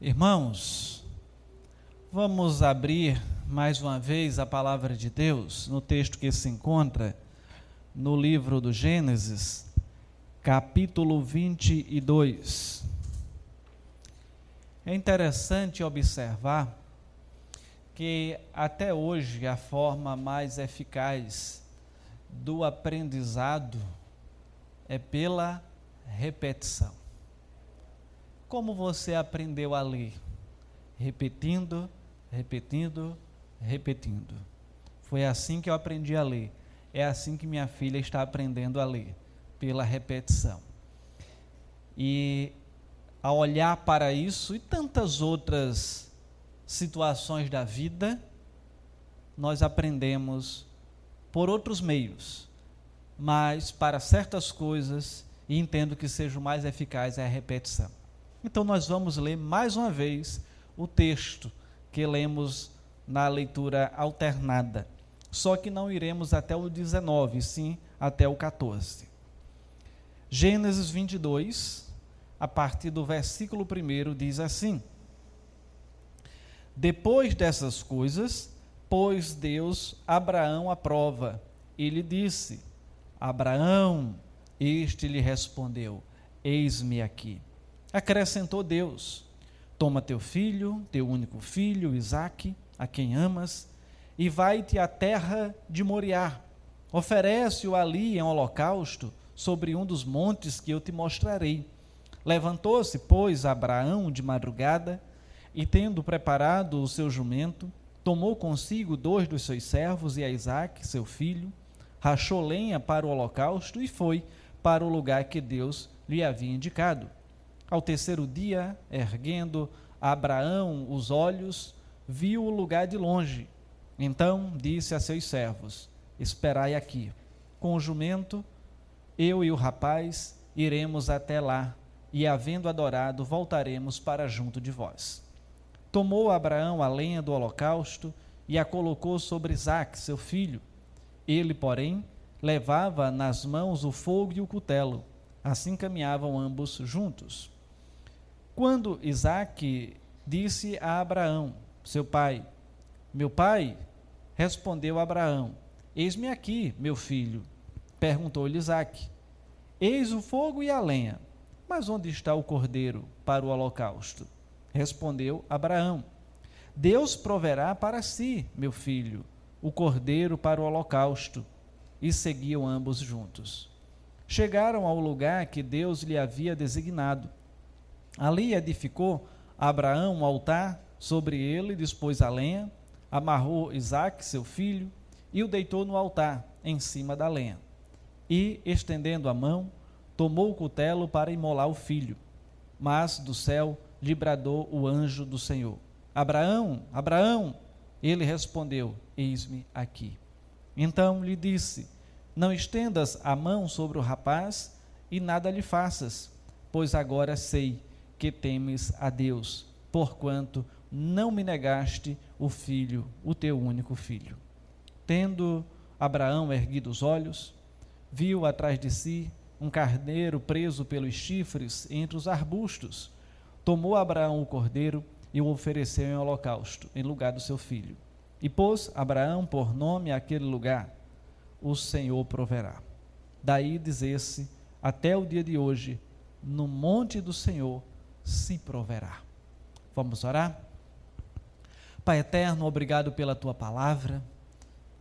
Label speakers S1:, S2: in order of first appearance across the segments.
S1: Irmãos, vamos abrir mais uma vez a palavra de Deus no texto que se encontra no livro do Gênesis, capítulo 22. É interessante observar que até hoje a forma mais eficaz do aprendizado é pela repetição. Como você aprendeu a ler? Repetindo, repetindo, repetindo. Foi assim que eu aprendi a ler. É assim que minha filha está aprendendo a ler, pela repetição. E ao olhar para isso e tantas outras situações da vida, nós aprendemos por outros meios, mas para certas coisas, e entendo que seja o mais eficaz é a repetição. Então nós vamos ler mais uma vez o texto que lemos na leitura alternada. Só que não iremos até o 19, sim até o 14. Gênesis 22, a partir do versículo 1, diz assim: Depois dessas coisas, pôs Deus Abraão à prova e lhe disse: Abraão, este lhe respondeu: Eis-me aqui. Acrescentou Deus: Toma teu filho, teu único filho, Isaque, a quem amas, e vai-te à terra de Moriá. Oferece-o ali em holocausto sobre um dos montes que eu te mostrarei. Levantou-se, pois, Abraão de madrugada, e tendo preparado o seu jumento, tomou consigo dois dos seus servos e a Isaque, seu filho, rachou lenha para o holocausto e foi para o lugar que Deus lhe havia indicado. Ao terceiro dia, erguendo Abraão os olhos, viu o lugar de longe. Então disse a seus servos: Esperai aqui. Com o jumento, eu e o rapaz iremos até lá, e havendo adorado, voltaremos para junto de vós. Tomou Abraão a lenha do holocausto e a colocou sobre Isaque, seu filho. Ele, porém, levava nas mãos o fogo e o cutelo. Assim caminhavam ambos juntos. Quando Isaac disse a Abraão, seu pai, meu pai, respondeu Abraão, eis-me aqui, meu filho. Perguntou-lhe Isaac, eis o fogo e a lenha, mas onde está o cordeiro para o holocausto? Respondeu Abraão, Deus proverá para si, meu filho, o cordeiro para o holocausto. E seguiam ambos juntos. Chegaram ao lugar que Deus lhe havia designado. Ali edificou Abraão um altar, sobre ele dispôs a lenha, amarrou Isaque, seu filho, e o deitou no altar, em cima da lenha. E, estendendo a mão, tomou o cutelo para imolar o filho. Mas do céu lhe bradou o anjo do Senhor: Abraão, Abraão! Ele respondeu: Eis-me aqui. Então lhe disse: Não estendas a mão sobre o rapaz e nada lhe faças, pois agora sei que temes a Deus, porquanto não me negaste o filho, o teu único filho. Tendo Abraão erguido os olhos, viu atrás de si um carneiro preso pelos chifres entre os arbustos. Tomou Abraão o cordeiro e o ofereceu em holocausto, em lugar do seu filho. E pôs Abraão por nome aquele lugar: O Senhor proverá. Daí dizer-se, até o dia de hoje, no monte do Senhor se proverá. Vamos orar? Pai eterno, obrigado pela tua palavra,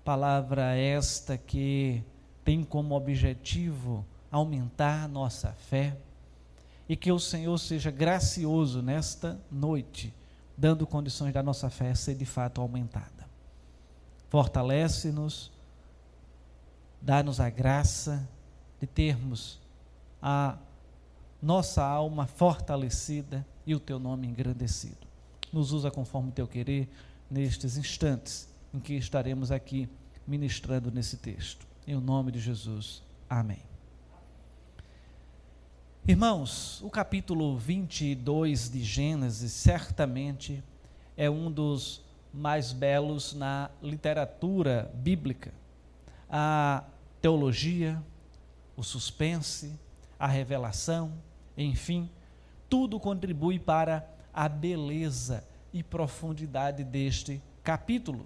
S1: palavra esta que tem como objetivo aumentar nossa fé e que o Senhor seja gracioso nesta noite, dando condições da nossa fé ser de fato aumentada. Fortalece-nos, dá-nos a graça de termos a nossa alma fortalecida e o teu nome engrandecido. Nos usa conforme o teu querer nestes instantes em que estaremos aqui ministrando nesse texto. Em nome de Jesus. Amém. Irmãos, o capítulo 22 de Gênesis certamente é um dos mais belos na literatura bíblica. A teologia, o suspense, a revelação, enfim, tudo contribui para a beleza e profundidade deste capítulo.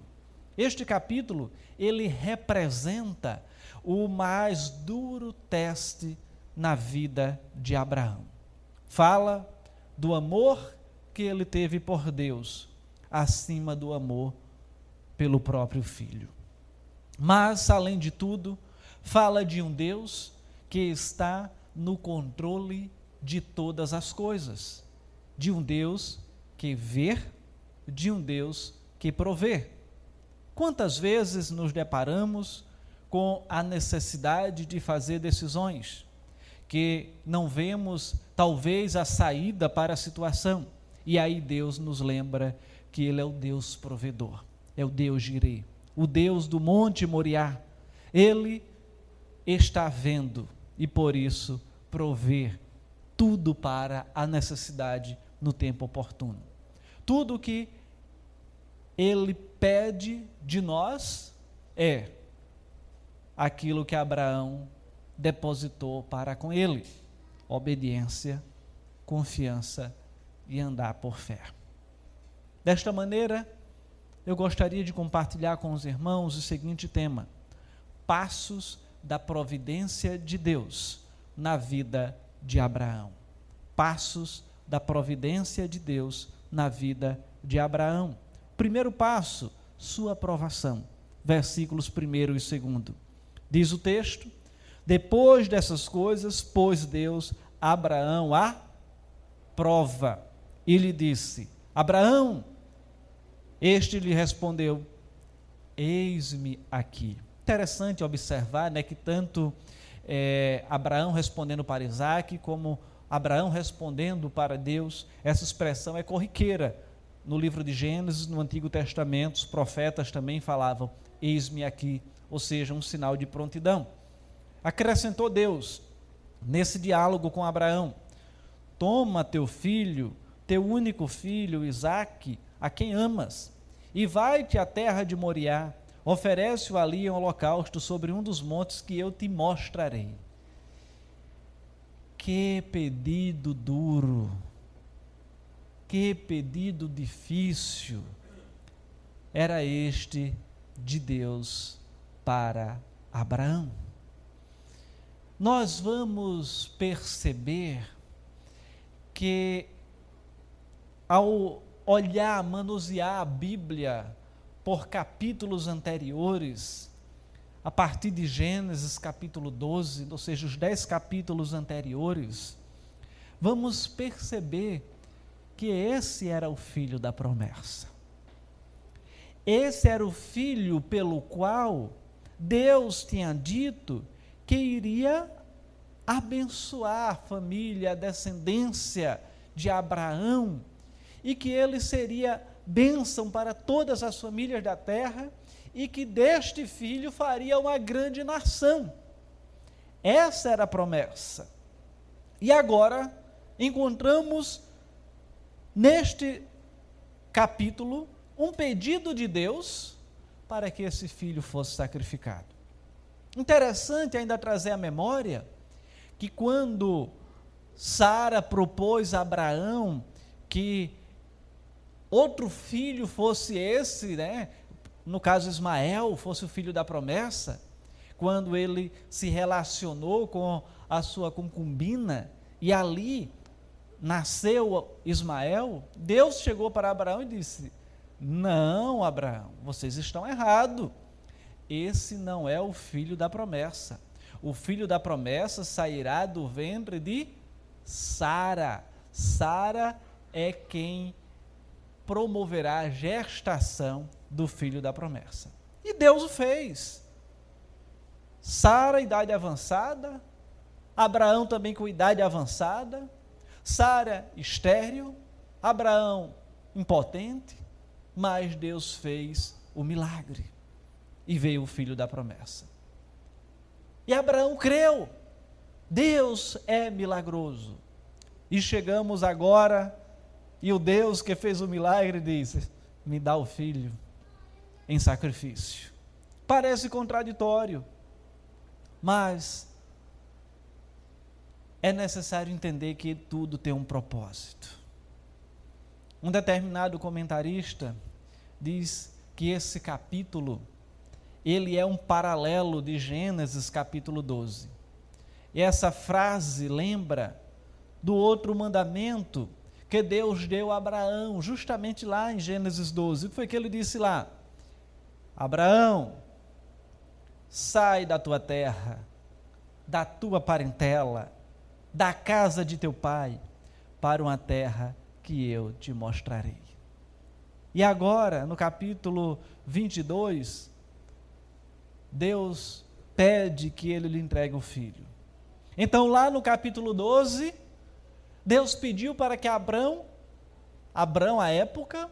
S1: Este capítulo, ele representa o mais duro teste na vida de Abraão. Fala do amor que ele teve por Deus, acima do amor pelo próprio filho. Mas, além de tudo, fala de um Deus que está no controle de todas as coisas, de um Deus que vê, de um Deus que provê. Quantas vezes nos deparamos com a necessidade de fazer decisões? Que não vemos talvez a saída para a situação. E aí Deus nos lembra que Ele é o Deus provedor, é o Deus Jireh, o Deus do Monte Moriá. Ele está vendo e por isso prover tudo para a necessidade no tempo oportuno. Tudo que Ele pede de nós é aquilo que Abraão depositou para com ele: obediência, confiança e andar por fé. Desta maneira, eu gostaria de compartilhar com os irmãos o seguinte tema: passos da providência de Deus na vida de Abraão. Passos da providência de Deus na vida de Abraão. Primeiro passo, sua aprovação. Versículos 1 e 2. Diz o texto: depois dessas coisas, pôs Deus Abraão à prova e lhe disse: Abraão, este lhe respondeu: Eis-me aqui. Interessante observar né, que tanto é, Abraão respondendo para Isaac, como Abraão respondendo para Deus, essa expressão é corriqueira. No livro de Gênesis, no Antigo Testamento, os profetas também falavam: Eis-me aqui, ou seja, um sinal de prontidão. Acrescentou Deus nesse diálogo com Abraão: Toma teu filho, teu único filho, Isaque, a quem amas, e vai-te à terra de Moriá, oferece-o ali em holocausto sobre um dos montes que eu te mostrarei. Que pedido duro, que pedido difícil era este de Deus para Abraão nós vamos perceber que ao olhar, manusear a Bíblia por capítulos anteriores, a partir de Gênesis capítulo 12, ou seja, os dez capítulos anteriores, vamos perceber que esse era o filho da promessa. Esse era o filho pelo qual Deus tinha dito que iria abençoar a família, a descendência de Abraão, e que ele seria bênção para todas as famílias da terra, e que deste filho faria uma grande nação. Essa era a promessa. E agora encontramos neste capítulo um pedido de Deus para que esse filho fosse sacrificado. Interessante ainda trazer à memória que quando Sara propôs a Abraão que outro filho fosse esse, né? No caso Ismael, fosse o filho da promessa, quando ele se relacionou com a sua concubina e ali nasceu Ismael, Deus chegou para Abraão e disse: Não, Abraão, vocês estão errados esse não é o filho da promessa. O filho da promessa sairá do ventre de Sara. Sara é quem promoverá a gestação do filho da promessa. E Deus o fez. Sara, idade avançada, Abraão também com idade avançada, Sara estéril, Abraão impotente, mas Deus fez o milagre e veio o filho da promessa. E Abraão creu. Deus é milagroso. E chegamos agora, e o Deus que fez o milagre diz: Me dá o filho em sacrifício. Parece contraditório, mas é necessário entender que tudo tem um propósito. Um determinado comentarista diz que esse capítulo ele é um paralelo de Gênesis capítulo 12. E essa frase lembra do outro mandamento que Deus deu a Abraão, justamente lá em Gênesis 12. O que foi que ele disse lá? Abraão, sai da tua terra, da tua parentela, da casa de teu pai, para uma terra que eu te mostrarei. E agora, no capítulo 22, Deus pede que ele lhe entregue o filho. Então, lá no capítulo 12, Deus pediu para que Abraão, Abraão à época,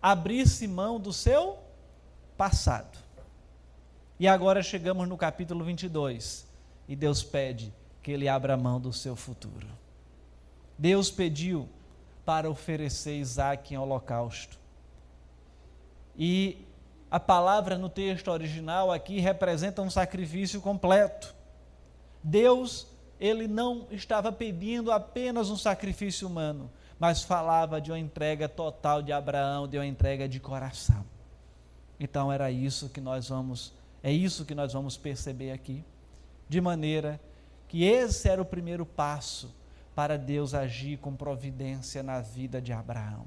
S1: abrisse mão do seu passado. E agora chegamos no capítulo 22 e Deus pede que ele abra mão do seu futuro. Deus pediu para oferecer Isaac em holocausto. E a palavra no texto original aqui representa um sacrifício completo. Deus ele não estava pedindo apenas um sacrifício humano, mas falava de uma entrega total de Abraão, de uma entrega de coração. Então era isso que nós vamos, é isso que nós vamos perceber aqui, de maneira que esse era o primeiro passo para Deus agir com providência na vida de Abraão.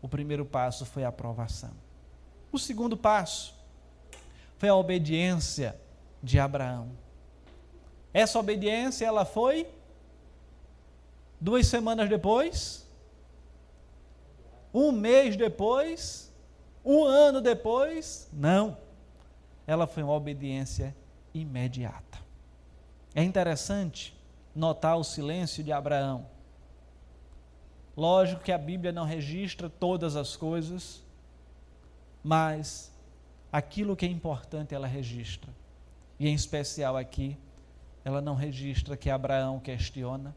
S1: O primeiro passo foi a aprovação. O segundo passo foi a obediência de Abraão. Essa obediência, ela foi duas semanas depois, um mês depois, um ano depois, não. Ela foi uma obediência imediata. É interessante notar o silêncio de Abraão. Lógico que a Bíblia não registra todas as coisas, mas aquilo que é importante ela registra. E em especial aqui, ela não registra que Abraão questiona,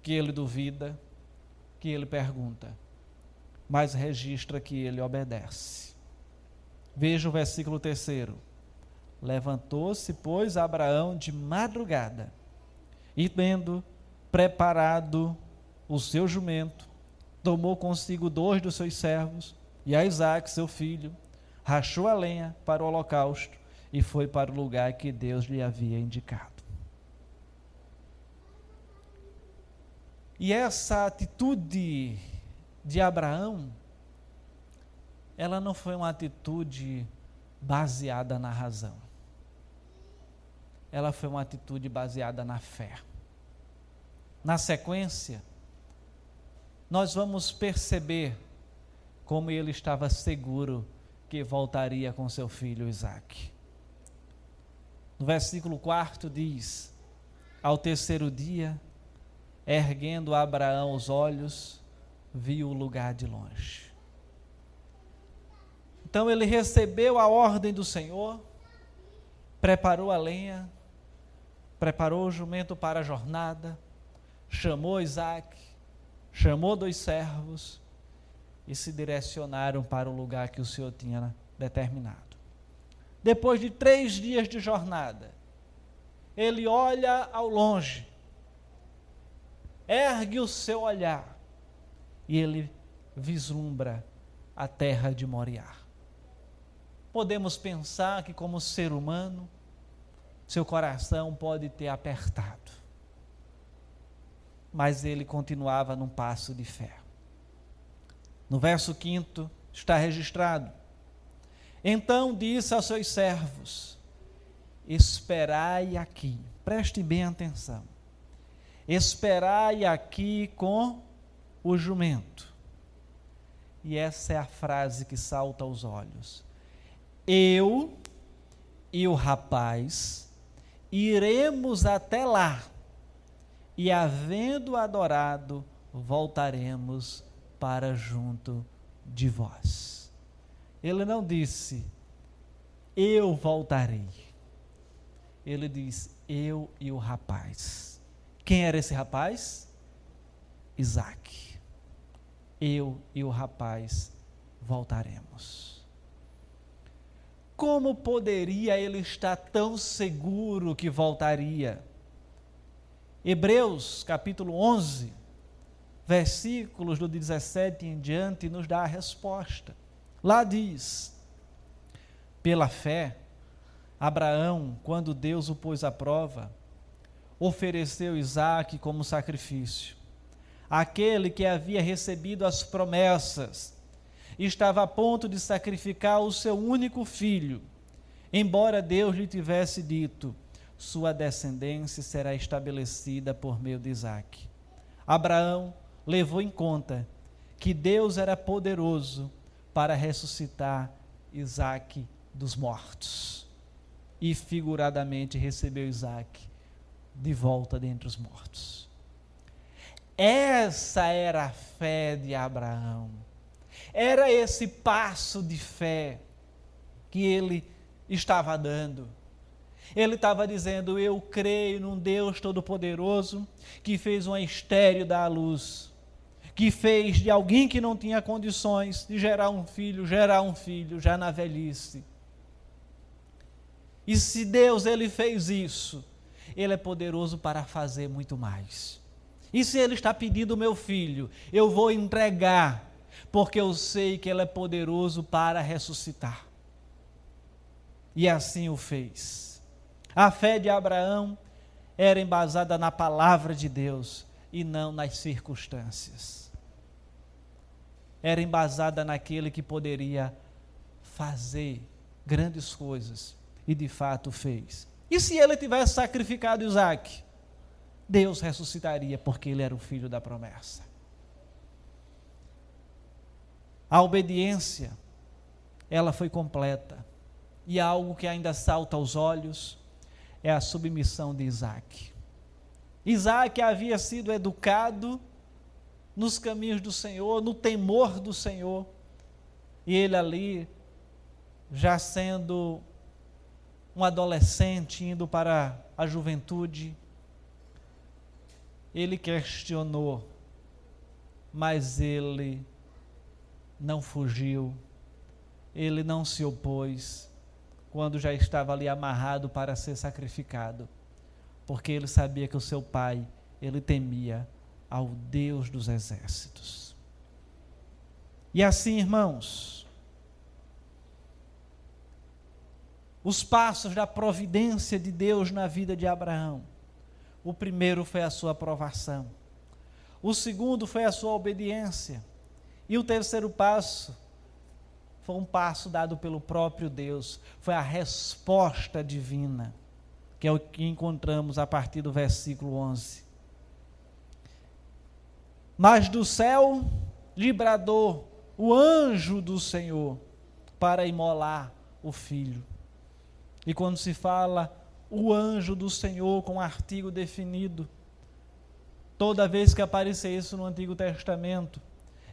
S1: que ele duvida, que ele pergunta, mas registra que ele obedece. Veja o versículo terceiro. Levantou-se, pois, Abraão de madrugada, e tendo preparado o seu jumento, tomou consigo dois dos seus servos e a Isaac, seu filho, rachou a lenha para o holocausto e foi para o lugar que Deus lhe havia indicado. E essa atitude de Abraão, ela não foi uma atitude baseada na razão. Ela foi uma atitude baseada na fé. Na sequência, nós vamos perceber como ele estava seguro que voltaria com seu filho Isaac. No versículo 4 diz: Ao terceiro dia, erguendo Abraão os olhos, viu o lugar de longe. Então ele recebeu a ordem do Senhor, preparou a lenha, preparou o jumento para a jornada, chamou Isaac, chamou dois servos e se direcionaram para o lugar que o Senhor tinha determinado. Depois de três dias de jornada, ele olha ao longe, ergue o seu olhar e ele vislumbra a terra de Moriá. Podemos pensar que, como ser humano, seu coração pode ter apertado, mas ele continuava num passo de fé. No verso 5 está registrado: Então disse aos seus servos: Esperai aqui, preste bem atenção. Esperai aqui com o jumento. E essa é a frase que salta aos olhos. Eu e o rapaz iremos até lá, e havendo adorado, voltaremos para junto de vós. Ele não disse, eu voltarei. Ele diz, eu e o rapaz. Quem era esse rapaz? Isaac. Eu e o rapaz voltaremos. Como poderia ele estar tão seguro que voltaria? Hebreus capítulo 11, versículos do 17 em diante, nos dá a resposta. Lá diz: pela fé, Abraão, quando Deus o pôs à prova, ofereceu Isaac como sacrifício. Aquele que havia recebido as promessas estava a ponto de sacrificar o seu único filho, embora Deus lhe tivesse dito: sua descendência será estabelecida por meio de Isaac. Abraão levou em conta que Deus era poderoso para ressuscitar Isaac dos mortos. E figuradamente recebeu Isaac de volta dentre os mortos. Essa era a fé de Abraão. Era esse passo de fé que ele estava dando. Ele estava dizendo: Eu creio num Deus Todo-Poderoso que fez um estéreo da luz, que fez de alguém que não tinha condições de gerar um filho, gerar um filho já na velhice. E se Deus ele fez isso, ele é poderoso para fazer muito mais. E se ele está pedindo meu filho, eu vou entregar, porque eu sei que ele é poderoso para ressuscitar. E assim o fez. A fé de Abraão era embasada na palavra de Deus e não nas circunstâncias. Era embasada naquele que poderia fazer grandes coisas e de fato fez. E se ele tivesse sacrificado Isaac? Deus ressuscitaria, porque ele era o filho da promessa. A obediência, ela foi completa. E algo que ainda salta aos olhos é a submissão de Isaac. Isaac havia sido educado nos caminhos do Senhor, no temor do Senhor. E ele ali, já sendo um adolescente indo para a juventude, ele questionou, mas ele não fugiu, ele não se opôs, quando já estava ali amarrado para ser sacrificado, porque ele sabia que o seu pai, ele temia ao Deus dos exércitos. E assim, irmãos, os passos da providência de Deus na vida de Abraão. O primeiro foi a sua aprovação. O segundo foi a sua obediência. E o terceiro passo foi um passo dado pelo próprio Deus, foi a resposta divina, que é o que encontramos a partir do versículo 11. Mas do céu lhe bradou o anjo do Senhor para imolar o filho. E quando se fala o anjo do Senhor com um artigo definido, toda vez que aparecer isso no Antigo Testamento,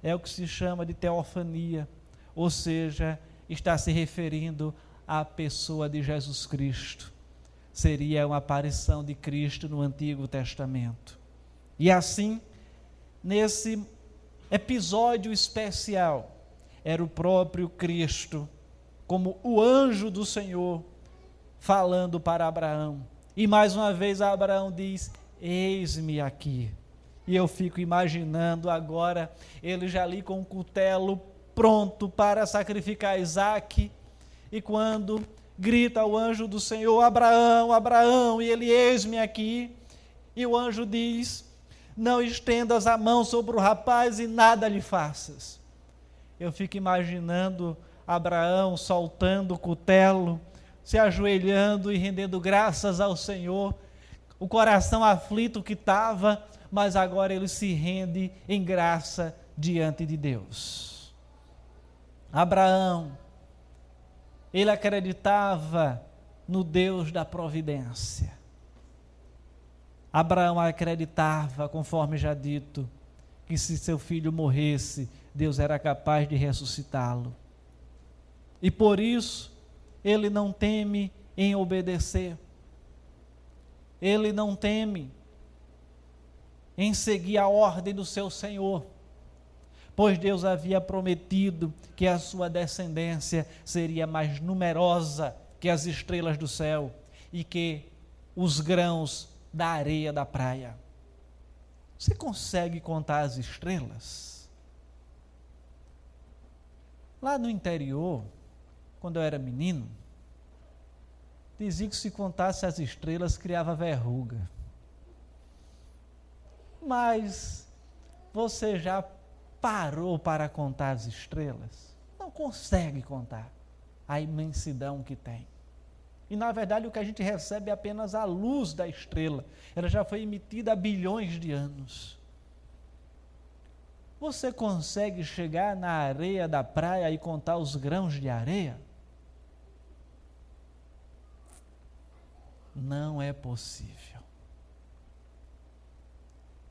S1: é o que se chama de teofania, ou seja, está se referindo à pessoa de Jesus Cristo. Seria uma aparição de Cristo no Antigo Testamento. E assim, nesse episódio especial, era o próprio Cristo, como o anjo do Senhor, falando para Abraão. E mais uma vez Abraão diz: Eis-me aqui. E eu fico imaginando agora ele já ali com o cutelo pronto para sacrificar Isaac. E quando grita o anjo do Senhor: Abraão, Abraão, e ele: Eis-me aqui. E o anjo diz: Não estendas a mão sobre o rapaz e nada lhe faças. Eu fico imaginando Abraão soltando o cutelo se ajoelhando e rendendo graças ao Senhor, o coração aflito que estava, mas agora ele se rende em graça diante de Deus. Abraão, ele acreditava no Deus da providência. Abraão acreditava, conforme já dito, que se seu filho morresse, Deus era capaz de ressuscitá-lo. E por isso, ele não teme em obedecer. ele não teme em seguir a ordem do seu Senhor, pois Deus havia prometido que a sua descendência seria mais numerosa que as estrelas do céu e que os grãos da areia da praia. Você consegue contar as estrelas? Lá no interior, quando eu era menino, dizia que se contasse as estrelas criava verruga. Mas você já parou para contar as estrelas? Não consegue contar a imensidão que tem. E na verdade o que a gente recebe é apenas a luz da estrela. Ela já foi emitida há bilhões de anos. Você consegue chegar na areia da praia e contar os grãos de areia? Não é possível.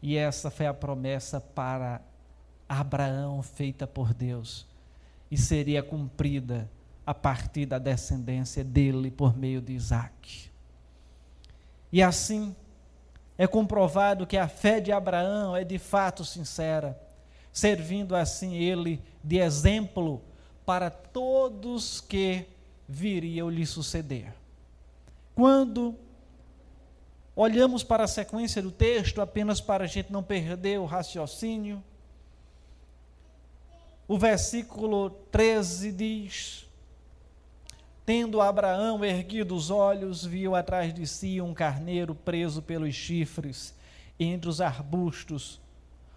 S1: E essa foi a promessa para Abraão feita por Deus e seria cumprida a partir da descendência dele por meio de Isaac. E assim é comprovado que a fé de Abraão é de fato sincera, servindo assim ele de exemplo para todos que viriam lhe suceder. Quando olhamos para a sequência do texto apenas para a gente não perder o raciocínio. O versículo 13 diz: Tendo Abraão erguido os olhos, viu atrás de si um carneiro preso pelos chifres entre os arbustos.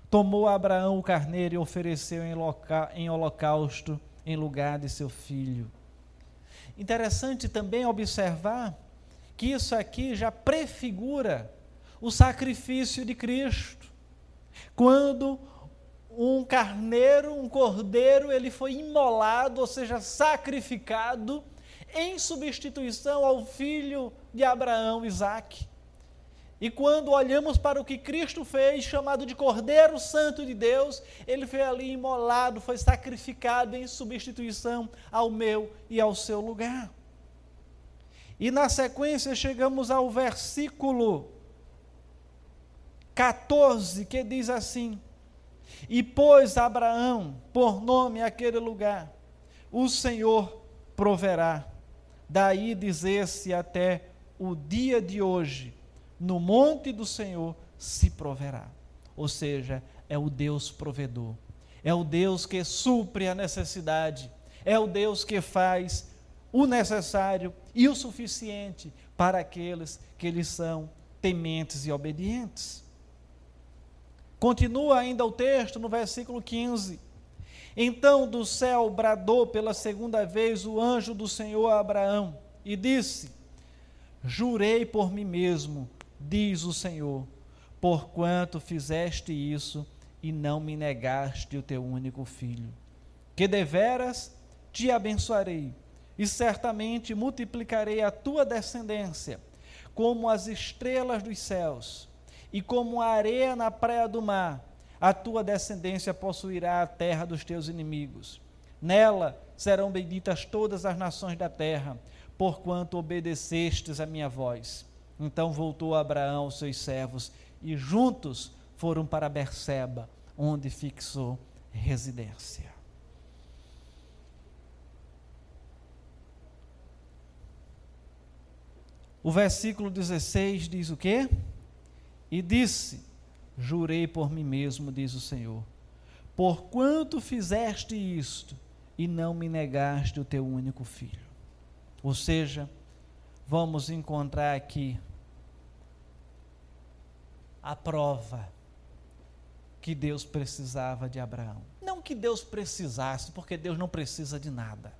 S1: Tomou Abraão o carneiro e ofereceu em, loca, em holocausto em lugar de seu filho. Interessante também observar que isso aqui já prefigura o sacrifício de Cristo. Quando um carneiro, um cordeiro, ele foi imolado, ou seja, sacrificado em substituição ao filho de Abraão, Isaque. E quando olhamos para o que Cristo fez, chamado de Cordeiro Santo de Deus, ele foi ali imolado, foi sacrificado em substituição ao meu e ao seu lugar. E na sequência chegamos ao versículo 14, que diz assim: E pôs Abraão por nome aquele lugar, o Senhor proverá. Daí dizer-se até o dia de hoje, no monte do Senhor se proverá. Ou seja, é o Deus provedor, é o Deus que supre a necessidade, é o Deus que faz o necessário e o suficiente para aqueles que lhes são tementes e obedientes. Continua ainda o texto no versículo 15. Então do céu bradou pela segunda vez o anjo do Senhor a Abraão e disse: Jurei por mim mesmo, diz o Senhor, porquanto fizeste isso e não me negaste o teu único filho, que deveras te abençoarei e certamente multiplicarei a tua descendência como as estrelas dos céus e como a areia na praia do mar. A tua descendência possuirá a terra dos teus inimigos. Nela serão benditas todas as nações da terra, porquanto obedecestes a minha voz. Então voltou Abraão aos seus servos e juntos foram para Berseba, onde fixou residência. O versículo 16 diz o quê? E disse: Jurei por mim mesmo, diz o Senhor, porquanto fizeste isto e não me negaste o teu único filho. Ou seja, vamos encontrar aqui a prova que Deus precisava de Abraão. Não que Deus precisasse, porque Deus não precisa de nada.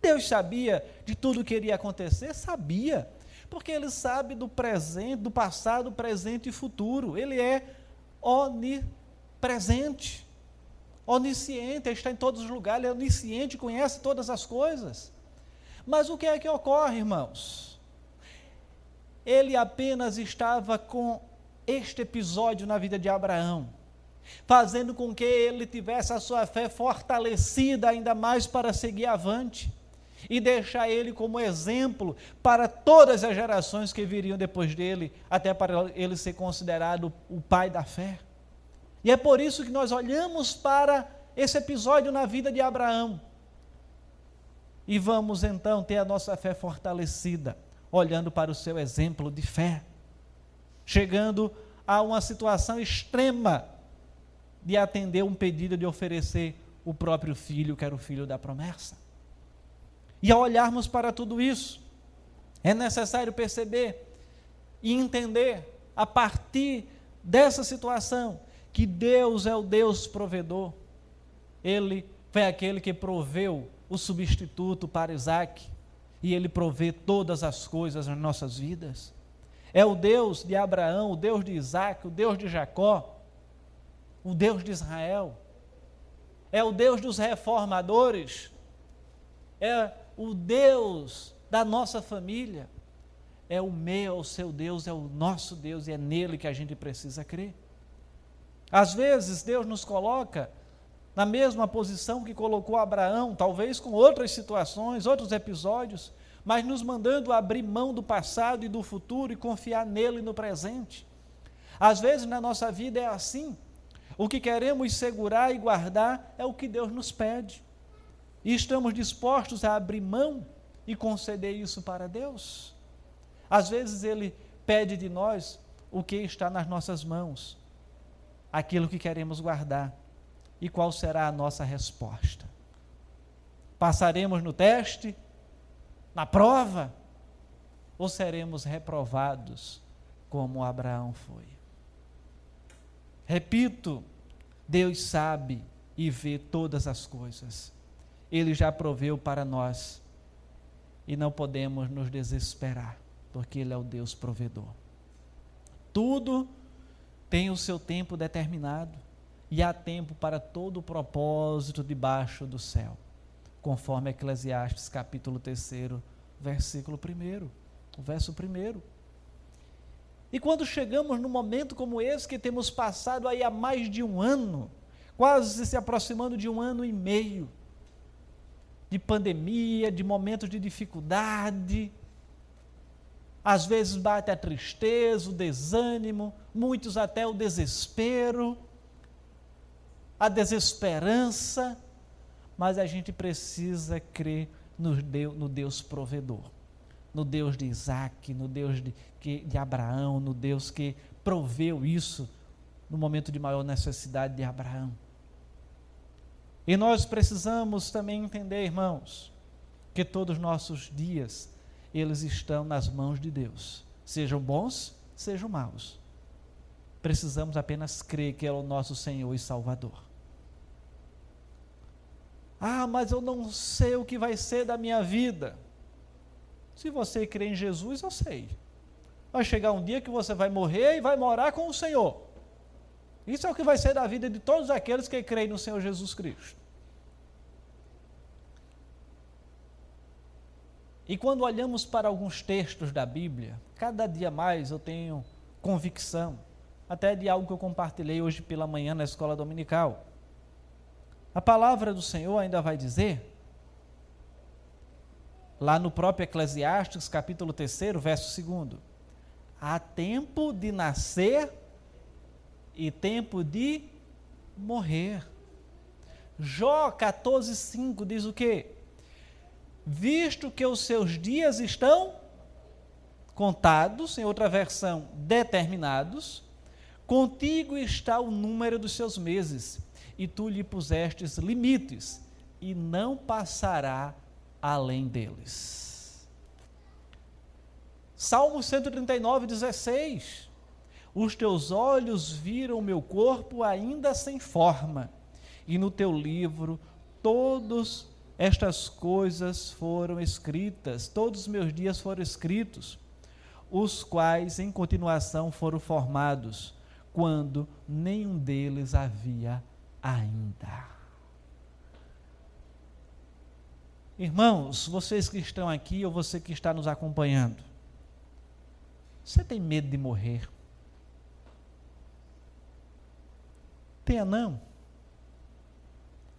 S1: Deus sabia de tudo que iria acontecer, sabia. Porque ele sabe do presente, do passado, presente e futuro. Ele é onipresente, onisciente, ele está em todos os lugares, ele é onisciente, conhece todas as coisas. Mas o que é que ocorre, irmãos? Ele apenas estava com este episódio na vida de Abraão, fazendo com que ele tivesse a sua fé fortalecida ainda mais para seguir avante. E deixar ele como exemplo para todas as gerações que viriam depois dele, até para ele ser considerado o pai da fé. E é por isso que nós olhamos para esse episódio na vida de Abraão. E vamos então ter a nossa fé fortalecida, olhando para o seu exemplo de fé, chegando a uma situação extrema de atender um pedido de oferecer o próprio filho, que era o filho da promessa. E ao olharmos para tudo isso, é necessário perceber e entender, a partir dessa situação, que Deus é o Deus provedor. Ele foi aquele que proveu o substituto para Isaac, e ele provê todas as coisas nas nossas vidas. É o Deus de Abraão, o Deus de Isaac, o Deus de Jacó, o Deus de Israel. É o Deus dos reformadores. É o Deus da nossa família. É o meu, o seu Deus, é o nosso Deus e é nele que a gente precisa crer. Às vezes Deus nos coloca na mesma posição que colocou Abraão, talvez com outras situações, outros episódios, mas nos mandando abrir mão do passado e do futuro e confiar nele no presente. Às vezes na nossa vida é assim. O que queremos segurar e guardar é o que Deus nos pede. E estamos dispostos a abrir mão e conceder isso para Deus. Às vezes Ele pede de nós o que está nas nossas mãos, aquilo que queremos guardar. E qual será a nossa resposta? Passaremos no teste, na prova, ou seremos reprovados como Abraão foi? Repito, Deus sabe e vê todas as coisas. Ele já proveu para nós. E não podemos nos desesperar, porque Ele é o Deus provedor. Tudo tem o seu tempo determinado e há tempo para todo o propósito debaixo do céu, conforme Eclesiastes capítulo 3, versículo 1, o verso 1. E quando chegamos num momento como esse, que temos passado aí há mais de um ano, quase se aproximando de um ano e meio, de pandemia, de momentos de dificuldade, às vezes bate a tristeza, o desânimo, muitos até o desespero, a desesperança, mas a gente precisa crer no Deus, no Deus provedor, no Deus de Isaac, no Deus de, que, de Abraão, no Deus que proveu isso no momento de maior necessidade de Abraão. E nós precisamos também entender, irmãos, que todos os nossos dias eles estão nas mãos de Deus, sejam bons, sejam maus. Precisamos apenas crer que é o nosso Senhor e Salvador. Ah, mas eu não sei o que vai ser da minha vida. Se você crê em Jesus, eu sei. Vai chegar um dia que você vai morrer e vai morar com o Senhor. Isso é o que vai ser da vida de todos aqueles que creem no Senhor Jesus Cristo. E quando olhamos para alguns textos da Bíblia, cada dia mais eu tenho convicção, até de algo que eu compartilhei hoje pela manhã na escola dominical. A palavra do Senhor ainda vai dizer, lá no próprio Eclesiastes, capítulo 3, verso 2: há tempo de nascer e tempo de morrer. Jó 14,5 diz o quê? Visto que os seus dias estão contados, em outra versão, determinados, contigo está o número dos seus meses e tu lhe pusestes limites, e não passará além deles. Salmo 139, 16. Os teus olhos viram meu corpo ainda sem forma, e no teu livro todas estas coisas foram escritas, todos os meus dias foram escritos, os quais em continuação foram formados, quando nenhum deles havia ainda. Irmãos, vocês que estão aqui ou você que está nos acompanhando, você tem medo de morrer? Tenha não.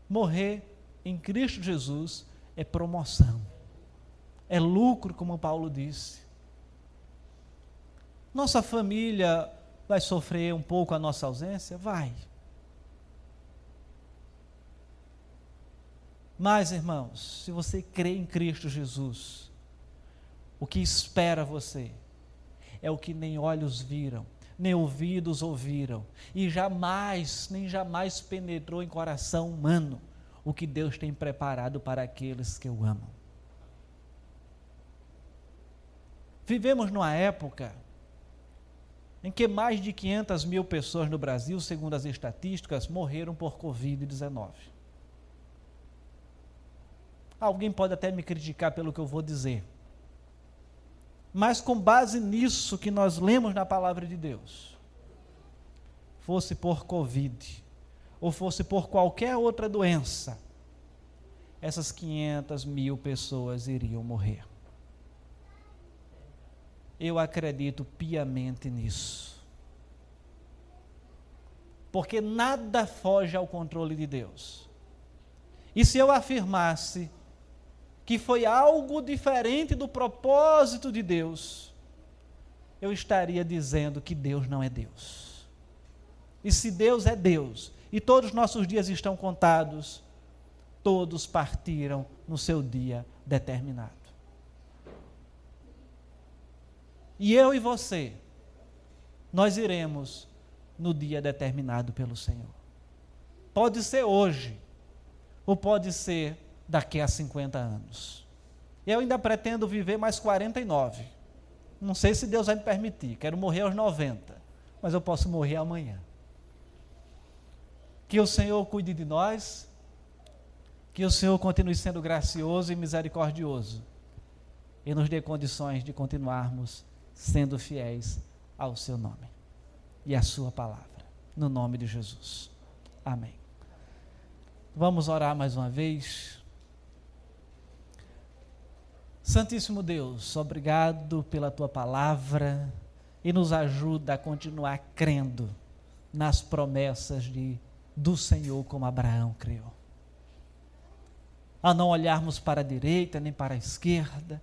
S1: Morrer em Cristo Jesus é promoção. é lucro, como Paulo disse. Nossa família vai sofrer um pouco a nossa ausência? Vai. Mas, irmãos, se você crê em Cristo Jesus, o que espera você é o que nem olhos viram, nem ouvidos ouviram, e jamais, nem jamais penetrou em coração humano o que Deus tem preparado para aqueles que o amam. Vivemos numa época em que mais de 500 mil pessoas no Brasil, segundo as estatísticas, morreram por Covid-19. Alguém pode até me criticar pelo que eu vou dizer. Mas com base nisso que nós lemos na palavra de Deus, fosse por Covid, ou fosse por qualquer outra doença, essas 500 mil pessoas iriam morrer. Eu acredito piamente nisso. Porque nada foge ao controle de Deus. E se eu afirmasse que foi algo diferente do propósito de Deus, eu estaria dizendo que Deus não é Deus. E se Deus é Deus, e todos os nossos dias estão contados, todos partiram no seu dia determinado. E eu e você, nós iremos no dia determinado pelo Senhor. Pode ser hoje, ou pode ser daqui a 50 anos. Eu ainda pretendo viver mais 49. Não sei se Deus vai me permitir. Quero morrer aos 90, mas eu posso morrer amanhã. Que o Senhor cuide de nós, que o Senhor continue sendo gracioso e misericordioso e nos dê condições de continuarmos sendo fiéis ao seu nome e à sua palavra. No nome de Jesus. Amém. Vamos orar mais uma vez. Santíssimo Deus, obrigado pela tua palavra e nos ajuda a continuar crendo nas promessas de, do Senhor como Abraão creu. A não olharmos para a direita nem para a esquerda,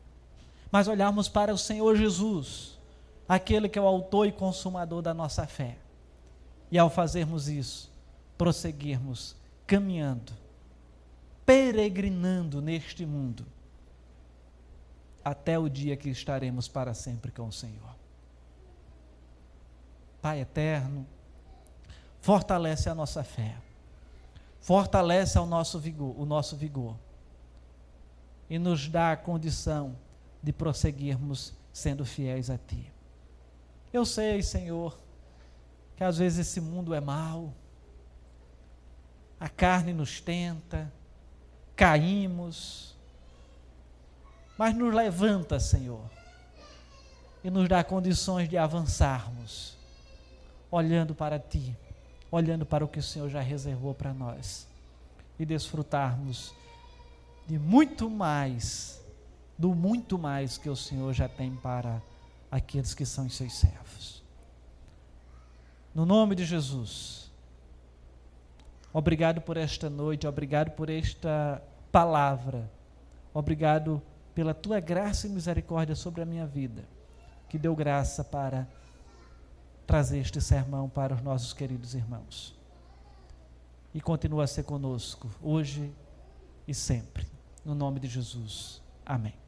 S1: mas olharmos para o Senhor Jesus, aquele que é o autor e consumador da nossa fé. E ao fazermos isso, prosseguirmos caminhando, peregrinando neste mundo até o dia que estaremos para sempre com o Senhor. Pai eterno, fortalece a nossa fé, fortalece o nosso vigor, o nosso vigor. E nos dá a condição de prosseguirmos sendo fiéis a Ti. Eu sei, Senhor, que às vezes esse mundo é mau, a carne nos tenta, caímos, mas nos levanta, Senhor, e nos dá condições de avançarmos, olhando para Ti, olhando para o que o Senhor já reservou para nós, e desfrutarmos de muito mais, do muito mais que o Senhor já tem para aqueles que são os seus servos. No nome de Jesus, obrigado por esta noite, obrigado por esta palavra, obrigado pela tua graça e misericórdia sobre a minha vida, que deu graça para trazer este sermão para os nossos queridos irmãos. E continua a ser conosco, hoje e sempre. No nome de Jesus. Amém.